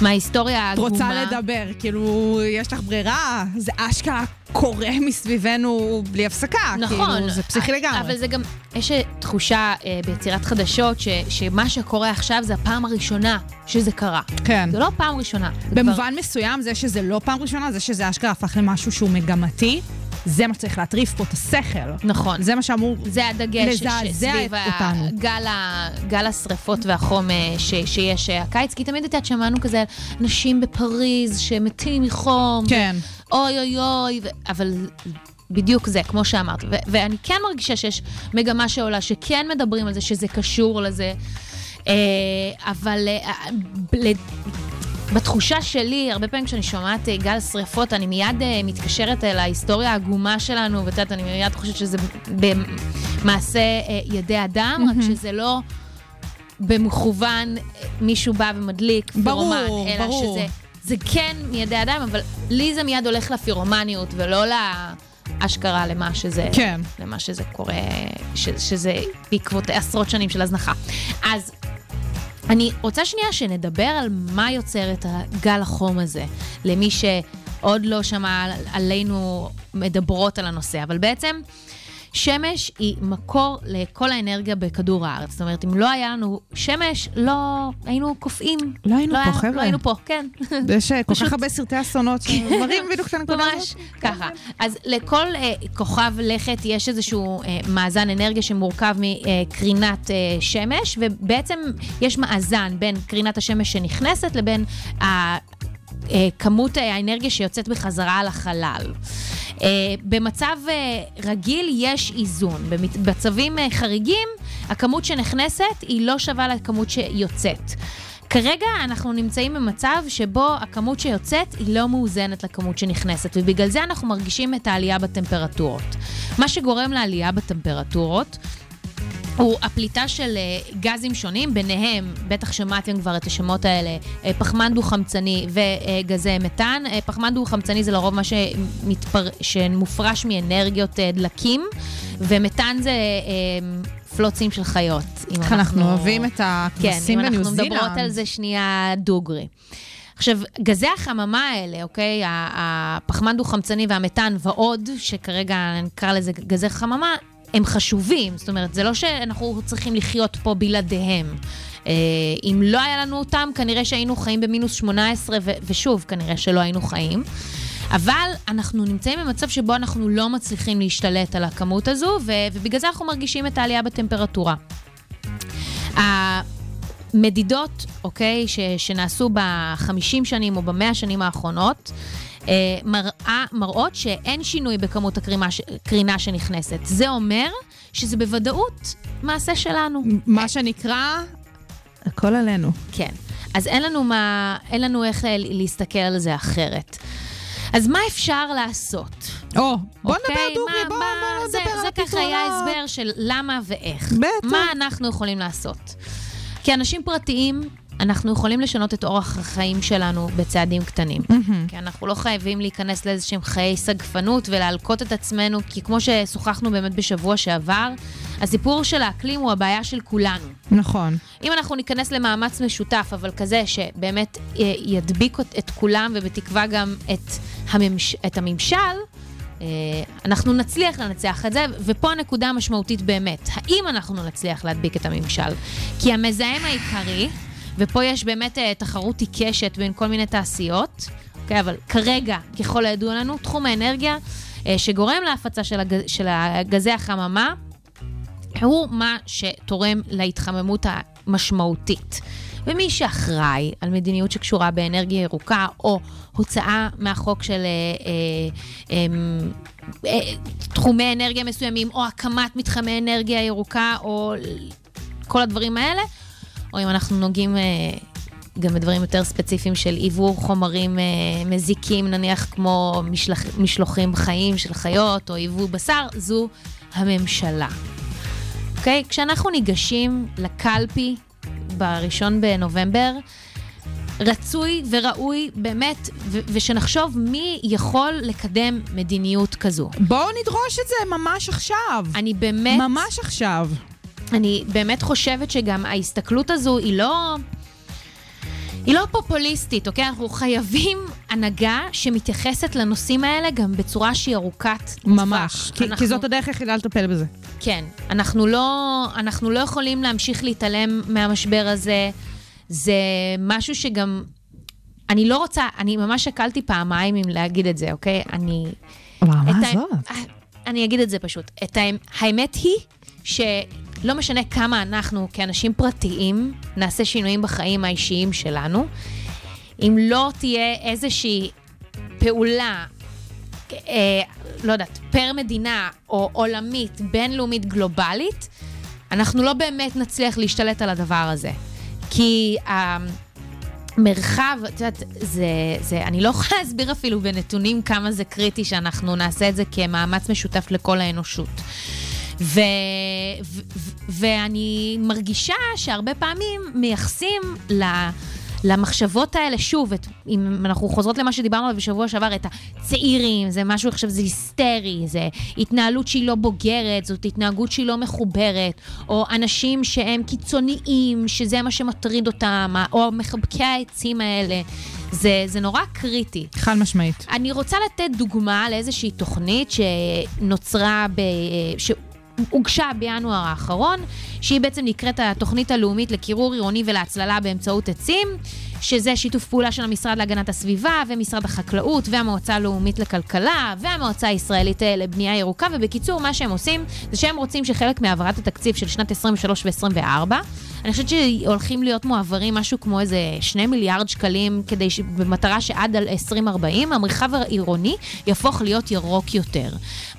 מההיסטוריה את העגומה. רוצה לדבר, כאילו, יש לך ברירה? זה אשכרה קורה מסביבנו בלי הפסקה. נכון. כאילו, זה פסיכי לגמרי. אבל זה גם, יש תחושה אה, ביצירת חדשות ש, שמה שקורה עכשיו זה הפעם הראשונה שזה קרה. כן. זה לא פעם ראשונה. זה כבר- במובן מסוים, זה שזה לא פעם ראשונה, זה שזה אשכרה הפך למשהו שהוא מגמתי, זה מה שצריך להטריף פה את השכל. נכון. זה מה שאמור... זה הדגש לזעזע אותנו. גל, ה- גל השרפות והחום אה, ש, שיש אה, הקיץ, כי תמיד את יודעת, שמענו כזה על נשים בפריז שמתים מחום. כן. אוי אוי אוי, ו- אבל בדיוק זה, כמו שאמרת. ו- ואני כן מרגישה שיש מגמה שעולה, שכן מדברים על זה, שזה קשור לזה. אה, אבל בתחושה שלי, הרבה פעמים כשאני שומעת אה, גל שריפות, אני מיד אה, מתקשרת אל ההיסטוריה העגומה שלנו, ואת יודעת, אני מיד חושבת שזה במעשה אה, ידי אדם, רק שזה לא במכוון מישהו בא ומדליק ברור, פירומן, אלא ברור. שזה זה כן מידי אדם, אבל לי זה מיד הולך לפירומניות, ולא לאשכרה למה שזה, כן. למה שזה קורה, ש, שזה בעקבות עשרות שנים של הזנחה. אז אני רוצה שנייה שנדבר על מה יוצר את הגל החום הזה, למי שעוד לא שמע על- עלינו מדברות על הנושא, אבל בעצם שמש היא מקור לכל האנרגיה בכדור הארץ. זאת אומרת, אם לא היה לנו שמש, לא היינו קופאים. לא היינו פה, היה- חבר'ה. לא היינו פה, כן. יש אה, כל כך הרבה סרטי אסונות שמראים בדיוק את הנקודה הזאת. ממש ככה. אז לכל אה, כוכב לכת יש איזשהו אה, מאזן אנרגיה שמורכב מקרינת אה, שמש, ובעצם יש מאזן בין קרינת השמש שנכנסת לבין ה... אה, כמות האנרגיה שיוצאת בחזרה על החלל. במצב אה, רגיל יש איזון. במצ- במצבים אה, חריגים, הכמות שנכנסת היא לא שווה לכמות שיוצאת. כרגע אנחנו נמצאים במצב שבו הכמות שיוצאת היא לא מאוזנת לכמות שנכנסת, ובגלל זה אנחנו מרגישים את העלייה בטמפרטורות. מה שגורם לעלייה בטמפרטורות הוא הפליטה של אה, גזים שונים, ביניהם, בטח שמעתם כבר את השמות האלה, אה, פחמן דו-חמצני וגזי מתאן. אה, פחמן דו-חמצני זה לרוב מה שמתפר... שמופרש מאנרגיות דלקים, ומתאן זה פלוצים של חיות. איך אנחנו אוהבים את הכבשים כן, אם בניו אנחנו זילנד. מדברות על זה שנייה דוגרי. עכשיו, גזי החממה האלה, אוקיי? הפחמן דו-חמצני והמתאן ועוד, שכרגע נקרא לזה גזי חממה, הם חשובים. זאת אומרת, זה לא שאנחנו צריכים לחיות פה בלעדיהם. אה, אם לא היה לנו אותם, כנראה שהיינו חיים במינוס 18, ו- ושוב, כנראה שלא היינו חיים. אבל אנחנו נמצאים במצב שבו אנחנו לא מצליחים להשתלט על הכמות הזו, ובגלל זה אנחנו מרגישים את העלייה בטמפרטורה. המדידות, אוקיי, שנעשו בחמישים שנים או במאה השנים האחרונות, מראה, מראות שאין שינוי בכמות הקרינה, שנכנסת. זה אומר שזה בוודאות מעשה שלנו. מה שנקרא, הכל עלינו. כן. אז אין לנו, מה, אין לנו איך אה, להסתכל על זה אחרת. אז מה אפשר לעשות? או, בוא אוקיי? נדבר דוגרי, בוא בוא נדבר על זה ככה היה הפתרונות. הסבר של למה ואיך. בטח. מה אנחנו יכולים לעשות? כאנשים פרטיים, אנחנו יכולים לשנות את אורח החיים שלנו בצעדים קטנים. כי אנחנו לא חייבים להיכנס לאיזשהם חיי סגפנות ולהלקות את עצמנו, כי כמו ששוחחנו באמת בשבוע שעבר, הסיפור של האקלים הוא הבעיה של כולנו. נכון. אם אנחנו ניכנס למאמץ משותף, אבל כזה שבאמת אה, ידביק את- את כולם, ובתקווה גם את, הממש, את הממשל, אה, אנחנו נצליח לנצח את זה, ופה הנקודה המשמעותית באמת. האם אנחנו נצליח להדביק את הממשל? כי המזהם העיקרי, ופה יש באמת אה, תחרות עיקשת בין כל מיני תעשיות, אוקיי, אבל כרגע, ככל הידוע לנו, תחום האנרגיה, אה, שגורם להפצה של, הגז, של גזי החממה, הוא מה שתורם להתחממות המשמעותית. ומי שאחראי על מדיניות שקשורה באנרגיה ירוקה, או הוצאה מהחוק של אה, אה, אה, אה, תחומי אנרגיה מסוימים, או הקמת מתחמי אנרגיה ירוקה, או כל הדברים האלה, או אם אנחנו נוגעים אה, גם בדברים יותר ספציפיים של עיבור חומרים אה, מזיקים, נניח כמו משלח, משלוחים חיים של חיות, או עיבור בשר, זו הממשלה. אוקיי? כשאנחנו ניגשים לקלפי בראשון בנובמבר, רצוי וראוי באמת, ו- ושנחשוב מי יכול לקדם מדיניות כזו. בואו נדרוש את זה ממש עכשיו. אני באמת... ממש עכשיו. אני באמת חושבת שגם ההסתכלות הזו היא לא... היא לא פופוליסטית, אוקיי? אנחנו חייבים הנהגה שמתייחסת לנושאים האלה גם בצורה שהיא ארוכת טווח. ממש. כי, אנחנו- כי זאת הדרך היחידה לטפל בזה. כן, אנחנו לא, אנחנו לא יכולים להמשיך להתעלם מהמשבר הזה. זה משהו שגם... אני לא רוצה, אני ממש שקלתי פעמיים אם להגיד את זה, אוקיי? אני... מה את ה- זאת? אני אגיד את זה פשוט. את האמ- האמת היא שלא משנה כמה אנחנו כאנשים פרטיים נעשה שינויים בחיים האישיים שלנו, אם לא תהיה איזושהי פעולה, אה, לא יודעת, פר מדינה או עולמית, בינלאומית, גלובלית, אנחנו לא באמת נצליח להשתלט על הדבר הזה. כי המרחב, את יודעת, זה, זה, אני לא יכולה להסביר אפילו בנתונים כמה זה קריטי שאנחנו נעשה את זה כמאמץ משותף לכל האנושות. ו, ו, ו, ואני מרגישה שהרבה פעמים מייחסים ל... למחשבות האלה, שוב, את, אם אנחנו חוזרות למה שדיברנו עליו בשבוע שעבר, את הצעירים, זה משהו עכשיו, זה היסטרי, זה התנהלות שהיא לא בוגרת, זאת התנהגות שהיא לא מחוברת, או אנשים שהם קיצוניים, שזה מה שמטריד אותם, או מחבקי העצים האלה. זה, זה נורא קריטי. חד משמעית. אני רוצה לתת דוגמה לאיזושהי תוכנית שנוצרה, ב... שהוגשה בינואר האחרון, שהיא בעצם נקראת התוכנית הלאומית לקירור עירוני ולהצללה באמצעות עצים, שזה שיתוף פעולה של המשרד להגנת הסביבה ומשרד החקלאות והמועצה הלאומית לכלכלה והמועצה הישראלית אה, לבנייה ירוקה, ובקיצור, מה שהם עושים זה שהם רוצים שחלק מהעברת התקציב של שנת 23 ו-24, אני חושבת שהולכים להיות מועברים משהו כמו איזה 2 מיליארד שקלים, כדי ש... במטרה שעד על 2040 המרחב העירוני יהפוך להיות ירוק יותר.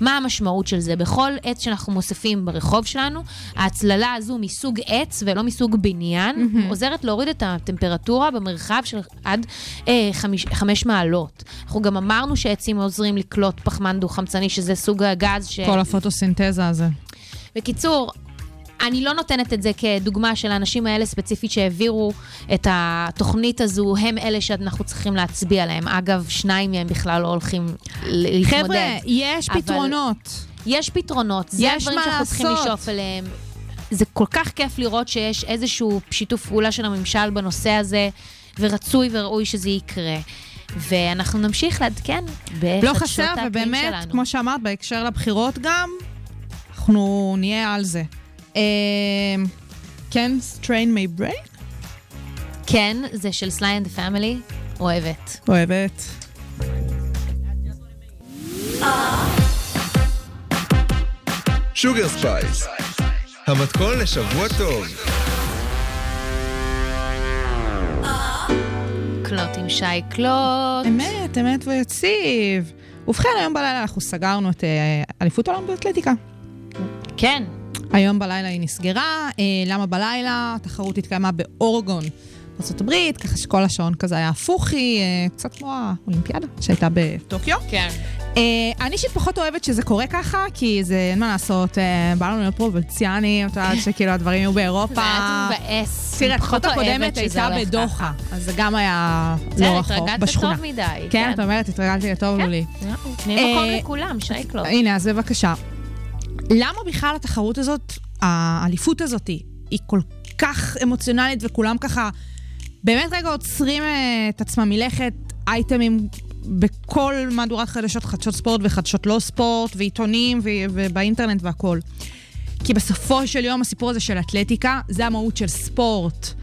מה המשמעות של זה? בכל עץ שאנחנו מוסיפים ברחוב שלנו, ההצללה הזו מסוג עץ ולא מסוג בניין, mm-hmm. עוזרת להוריד את הטמפרטורה במרחב של עד אה, חמיש, חמש מעלות. אנחנו גם אמרנו שעצים עוזרים לקלוט פחמן דו-חמצני, שזה סוג הגז ש... כל הפוטוסינתזה הזה. בקיצור, אני לא נותנת את זה כדוגמה של האנשים האלה ספציפית שהעבירו את התוכנית הזו, הם אלה שאנחנו צריכים להצביע עליהם. אגב, שניים מהם בכלל לא הולכים להתמודד. חבר'ה, יש אבל- פתרונות. יש פתרונות, זה יש הדברים שאנחנו צריכים. לשאוף אליהם. זה כל כך כיף לראות שיש איזשהו שיתוף פעולה של הממשל בנושא הזה, ורצוי וראוי שזה יקרה. ואנחנו נמשיך לעדכן לא בחדשות חסר, האקלים ובאמת, שלנו. כמו שאמרת, בהקשר לבחירות גם, אנחנו נהיה על זה. אה, כן, strain my brain? כן, זה של סליי אנד פמילי, אוהבת. אוהבת. שוגר ספייס, המתכון לשבוע טוב. קלוט עם שי קלוט. אמת, אמת ויציב. ובכן, היום בלילה אנחנו סגרנו את אה, אליפות העולם באתלטיקה. כן, היום בלילה היא נסגרה. אה, למה בלילה? התחרות התקיימה באורגון, בארה"ב, ככה שכל השעון כזה היה הפוכי, אה, קצת כמו האולימפיאדה שהייתה בטוקיו. כן. אה, אני אישית פחות אוהבת שזה קורה ככה, כי זה, אין מה לעשות, אה, בא לנו להיות פרובלציאנים, את יודעת שכאילו הדברים יהיו באירופה. זה היה מבאס. פחות התחרות הקודמת הייתה בדוחה. אז זה גם היה לא רחוק, התרגלת בשכונה. טוב מדי. כן, את אומרת, התרגלתי לטוב כן. לי. תני מקום אה, לכולם, שייקלו. הנה, אז בבקשה. למה בכלל התחרות הזאת, האליפות הזאת, היא כל כך אמוציונלית וכולם ככה באמת רגע עוצרים את עצמם מלכת, אייטמים בכל מהדורת חדשות, חדשות ספורט וחדשות לא ספורט, ועיתונים ו- ובאינטרנט והכול. כי בסופו של יום הסיפור הזה של אתלטיקה, זה המהות של ספורט.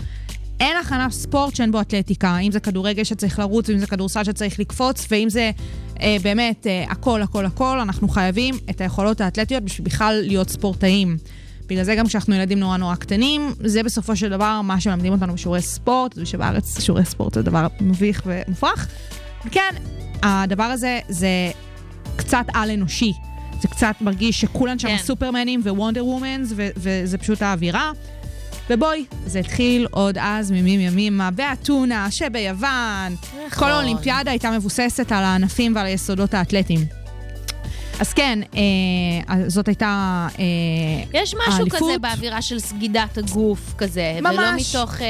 אין הכנה ספורט שאין בו אתלטיקה, אם זה כדורגל שצריך לרוץ, ואם זה כדורסל שצריך לקפוץ, ואם זה אה, באמת אה, הכל, הכל, הכל, אנחנו חייבים את היכולות האתלטיות בשביל בכלל להיות ספורטאים. בגלל זה גם כשאנחנו ילדים נורא נורא קטנים, זה בסופו של דבר מה שמלמדים אותנו בשיעורי ספורט, ושבארץ שיעורי ספורט זה דבר מביך ומופרך. כן, הדבר הזה זה קצת על-אנושי. זה קצת מרגיש שכולן שם כן. סופרמנים ווונדר וומנס, ו- וזה פשוט האווירה. ובואי, זה התחיל עוד אז מימים ימימה, באתונה, שביוון. נכון. כל האולימפיאדה הייתה מבוססת על הענפים ועל היסודות האתלטיים. אז כן, אה, זאת הייתה אה, יש משהו האליפות. כזה באווירה של סגידת הגוף כזה, ולא ממש. מתוך אה,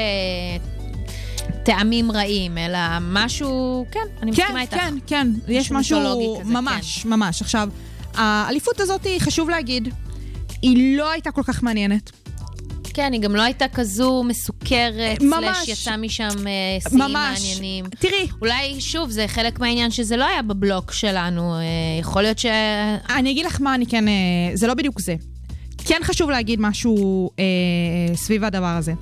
טעמים רעים, אלא משהו, כן, אני כן, מסכימה איתך. כן, כן, יש משהו כזה, ממש, ממש. עכשיו, האליפות הזאת, חשוב להגיד, היא לא הייתה כל כך מעניינת. כן, היא גם לא הייתה כזו מסוכרת, ממש. סלש יצא משם אה, שיאים. מעניינים. תראי, אולי, שוב, זה חלק מהעניין שזה לא היה בבלוק שלנו. אה, יכול להיות ש... אני אגיד לך מה אני כן... אה, זה לא בדיוק זה. כן חשוב להגיד משהו אה, סביב הדבר הזה.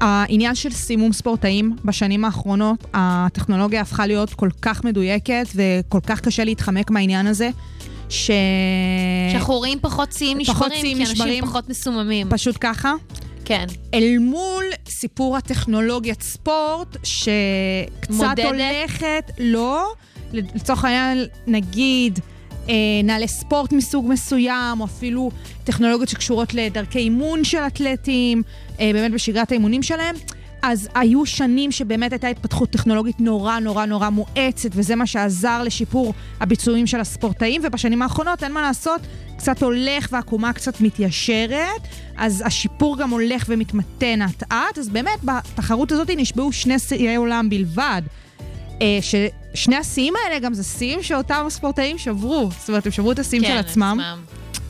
העניין של סימום ספורטאים בשנים האחרונות, הטכנולוגיה הפכה להיות כל כך מדויקת וכל כך קשה להתחמק מהעניין הזה, ש... שאנחנו רואים פחות שיאים נשברים, כי אנשים נשברים. פחות מסוממים. פשוט ככה. כן. אל מול סיפור הטכנולוגיית ספורט, שקצת מודדת? הולכת, לא, לצורך העניין, נגיד, נעלי ספורט מסוג מסוים, או אפילו טכנולוגיות שקשורות לדרכי אימון של אתלטים, אה, באמת בשגרת האימונים שלהם. אז היו שנים שבאמת הייתה התפתחות טכנולוגית נורא נורא נורא מואצת, וזה מה שעזר לשיפור הביצועים של הספורטאים, ובשנים האחרונות, אין מה לעשות, קצת הולך והעקומה קצת מתיישרת, אז השיפור גם הולך ומתמתן אט-אט, אז באמת בתחרות הזאת נשברו שני שיאי עולם בלבד. אה, ששני השיאים האלה גם זה שיאים שאותם הספורטאים שברו, זאת אומרת, הם שברו את השיאים כן, של עצמם,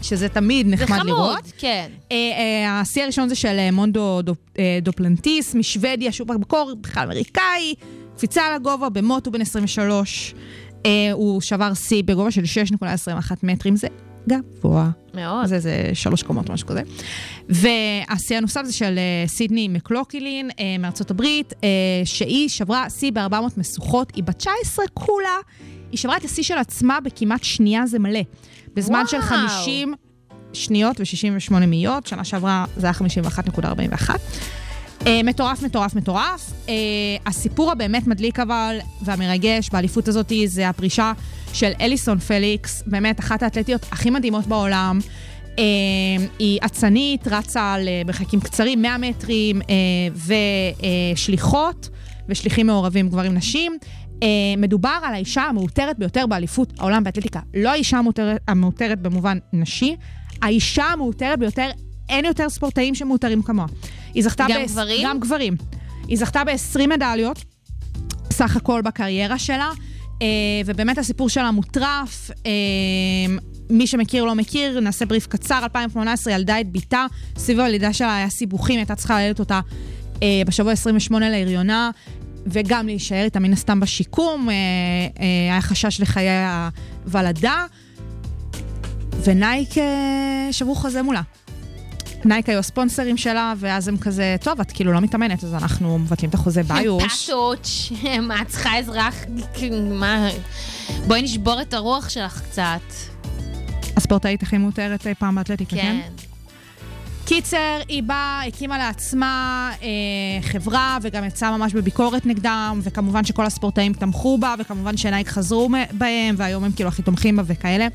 שזה תמיד זה נחמד חמוד, לראות. כן. אה, אה, השיא הראשון זה של אה, מונדו דופ- אה, דופלנטיס משוודיה, שהוא במקור בכלל אמריקאי, קפיצה לגובה במוט בן 23. אה, הוא שבר שיא בגובה של 6.21 מטרים, זה גבוה. מאוד. זה, זה שלוש קומות, משהו כזה. והשיא הנוסף זה של אה, סידני מקלוקילין אה, מארצות הברית, אה, שהיא שברה שיא ב-400 משוכות, היא בת 19 כולה, היא שברה את השיא של עצמה בכמעט שנייה זה מלא. בזמן של וואו. 50 שניות ו-68 מאיות, שנה שעברה זה היה 51.41. אה, מטורף, מטורף, מטורף. אה, הסיפור הבאמת מדליק אבל, והמרגש באליפות הזאת זה הפרישה של אליסון פליקס, באמת אחת האתלטיות הכי מדהימות בעולם. אה, היא אצנית, רצה על מרחקים קצרים, 100 מטרים, ושליחות, ושליחים מעורבים גברים נשים. אה, מדובר על האישה המעוטרת ביותר באליפות העולם באתלטיקה. לא האישה המעוטרת, המעוטרת במובן נשי, האישה המעוטרת ביותר, אין יותר ספורטאים שמעוטרים כמוה. היא זכתה גם בעש- גברים? גם גברים. היא זכתה ב-20 מדליות, סך הכל בקריירה שלה, אה, ובאמת הסיפור שלה מוטרף. אה, מי שמכיר לא מכיר, נעשה בריף קצר, 2018 ילדה את בתה, סביב הלידה שלה היה סיבוכים, הייתה צריכה ללדת אותה אה, בשבוע 28 להריונה, וגם להישאר איתה מן הסתם בשיקום, אה, אה, היה חשש לחיי הוולדה, ו Nike אה, שברו חוזה מולה. Nike היו הספונסרים שלה, ואז הם כזה, טוב, את כאילו לא מתאמנת, אז אנחנו מבטלים את החוזה ביוש. פאטוץ', מה, את צריכה עזרה? מה? בואי נשבור את הרוח שלך קצת. הספורטאית הכי מעוטרת אי פעם באתלטיקה, כן? כן. קיצר, היא באה, הקימה לעצמה אה, חברה, וגם יצאה ממש בביקורת נגדם, וכמובן שכל הספורטאים תמכו בה, וכמובן ש Nike חזרו בהם, והיום הם כאילו הכי תומכים בה וכאלה.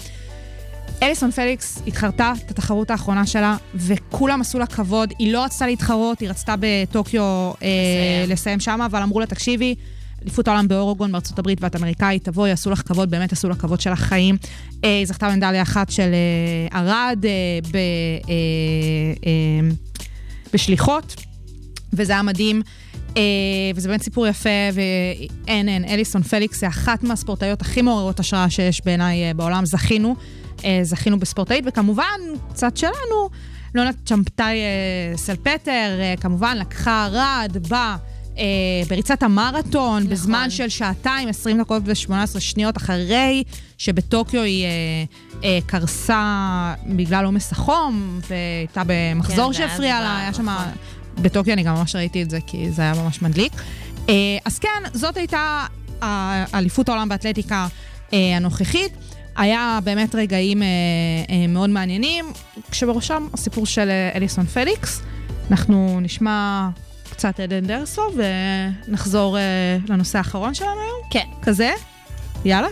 אליסון פליקס התחרתה את התחרות האחרונה שלה, וכולם עשו לה כבוד. היא לא רצתה להתחרות, היא רצתה בטוקיו אה, לסיים. שם, אבל אמרו לה, תקשיבי, אליפות העולם באורוגון בארצות הברית ואת אמריקאית, תבואי, יעשו לך כבוד, באמת עשו לה כבוד של החיים. אה, היא זכתה במדליה אחת של אה, ערד אה, ב, אה, אה, בשליחות, וזה היה מדהים. אה, וזה באמת סיפור יפה, ואין, אין, אליסון פליקס זה אחת מהספורטאיות הכי מעוררות השראה שיש בעיניי אה, בעולם, זכינו. אה, זכינו בספורטאית, וכמובן, קצת שלנו, לונת צ'מפטאי אה, סלפטר, אה, כמובן, לקחה רד ב... אה, בריצת המרתון, נכון. בזמן של שעתיים, 20 דקות ו-18 שניות אחרי שבטוקיו היא אה, אה, קרסה בגלל עומס החום, והייתה במחזור כן, שהפריע לה, היה שם... נכון. בטוקיו אני גם ממש ראיתי את זה, כי זה היה ממש מדליק. אה, אז כן, זאת הייתה אליפות העולם באתלטיקה אה, הנוכחית. היה באמת רגעים אה, אה, מאוד מעניינים, כשבראשם הסיפור של אה, אליסון פליקס. אנחנו נשמע קצת עדן דרסו ונחזור אה, לנושא האחרון שלנו היום. כן. כזה? יאללה.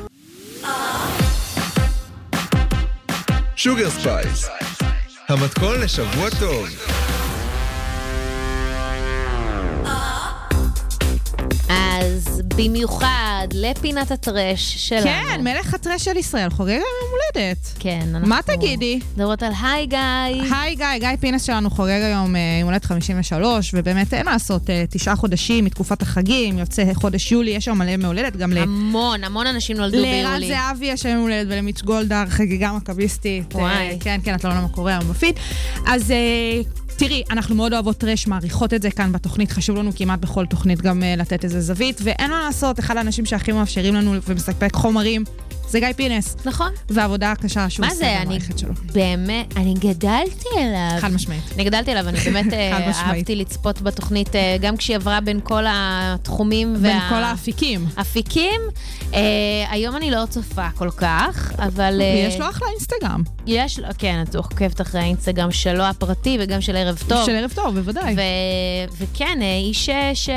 Sugar Spice, המתכון לשבוע טוב. אז במיוחד לפינת הטרש שלנו. כן, מלך הטרש של ישראל, חוגג היום יום הולדת. כן, אנחנו... מה תגידי? מדברות על היי גיא. היי גיא, גיא פינס שלנו חוגג היום אה, יום הולדת 53, ובאמת אין מה לעשות, אה, תשעה חודשים מתקופת החגים, יוצא חודש יולי, יש שם מלא ימי הולדת, גם ל... המון, המון אנשים נולדו לערן ביולי. זהבי יש היום יום הולדת ולמיץ' גולדהר, חגיגה מכביסטית. וואי. אה, כן, כן, אתה לא יודע מה קורה היום בפיד. אז... תראי, אנחנו מאוד אוהבות טרש, מעריכות את זה כאן בתוכנית, חשוב לנו כמעט בכל תוכנית גם אה, לתת איזה זווית, ואין מה לעשות, אחד האנשים שהכי מאפשרים לנו ומספק חומרים, זה גיא פינס. נכון. והעבודה הקשה שהוא מה עושה זה, אני במערכת שלו. באמת, אני גדלתי אליו. חד משמעית. אני גדלתי עליו, אני באמת אה. אהבתי לצפות בתוכנית, אה, גם כשהיא עברה בין כל התחומים בין וה- כל האפיקים. אפיקים. אה, היום אני לא צופה כל כך, אבל... אה, יש לו אחלה אינסטגרם. יש לו, כן, את עוקבת אחרי האינסטגרם שלו הפרטי וגם של ערב טוב. של ערב טוב, בוודאי. ו- וכן, איש ש- ש-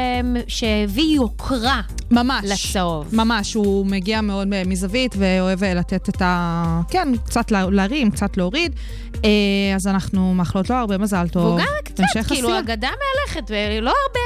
שהביא יוקרה ממש. לצהוב. ממש, הוא מגיע מאוד מזווית ואוהב אה, לתת את ה... כן, קצת לה- להרים, קצת להוריד. אה, אז אנחנו מאחלות לו הרבה מזל טוב. והוא גם קצת, כאילו, עשייה. אגדה מהלכת, ולא הרבה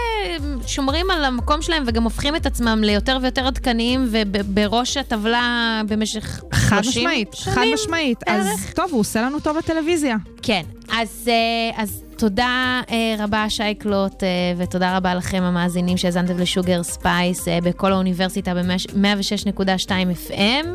שומרים על המקום שלהם וגם הופכים את עצמם ליותר ויותר עדכניים ובראש הטבלה במשך 30 חד משמעית, שנים. חד משמעית. אז בערך. טוב, הוא עושה לנו טוב בטלוויזיה. כן, אז, אה, אז תודה אה, רבה, שייקלוט, אה, ותודה רבה לכם, המאזינים שהאזנתם ל Sugar Spice אה, בקול האוניברסיטה ב-106.2 FM.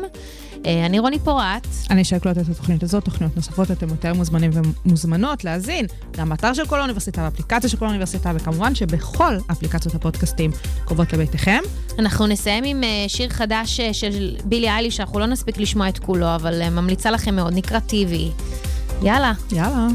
אה, אני רוני פורט. אני שי קלוט את התוכנית הזאת, תוכניות נוספות, אתם יותר מוזמנים ומוזמנות להאזין גם באתר של קול האוניברסיטה, באפליקציה של קול האוניברסיטה, וכמובן שבכל אפליקציות הפודקאסטים קרובות לביתכם. אנחנו נסיים עם אה, שיר חדש אה, של בילי אייליש, שאנחנו לא נספיק לשמוע את כולו, אבל אה, ממליצה לכם מאוד, נקרא TV. יאללה. יאללה.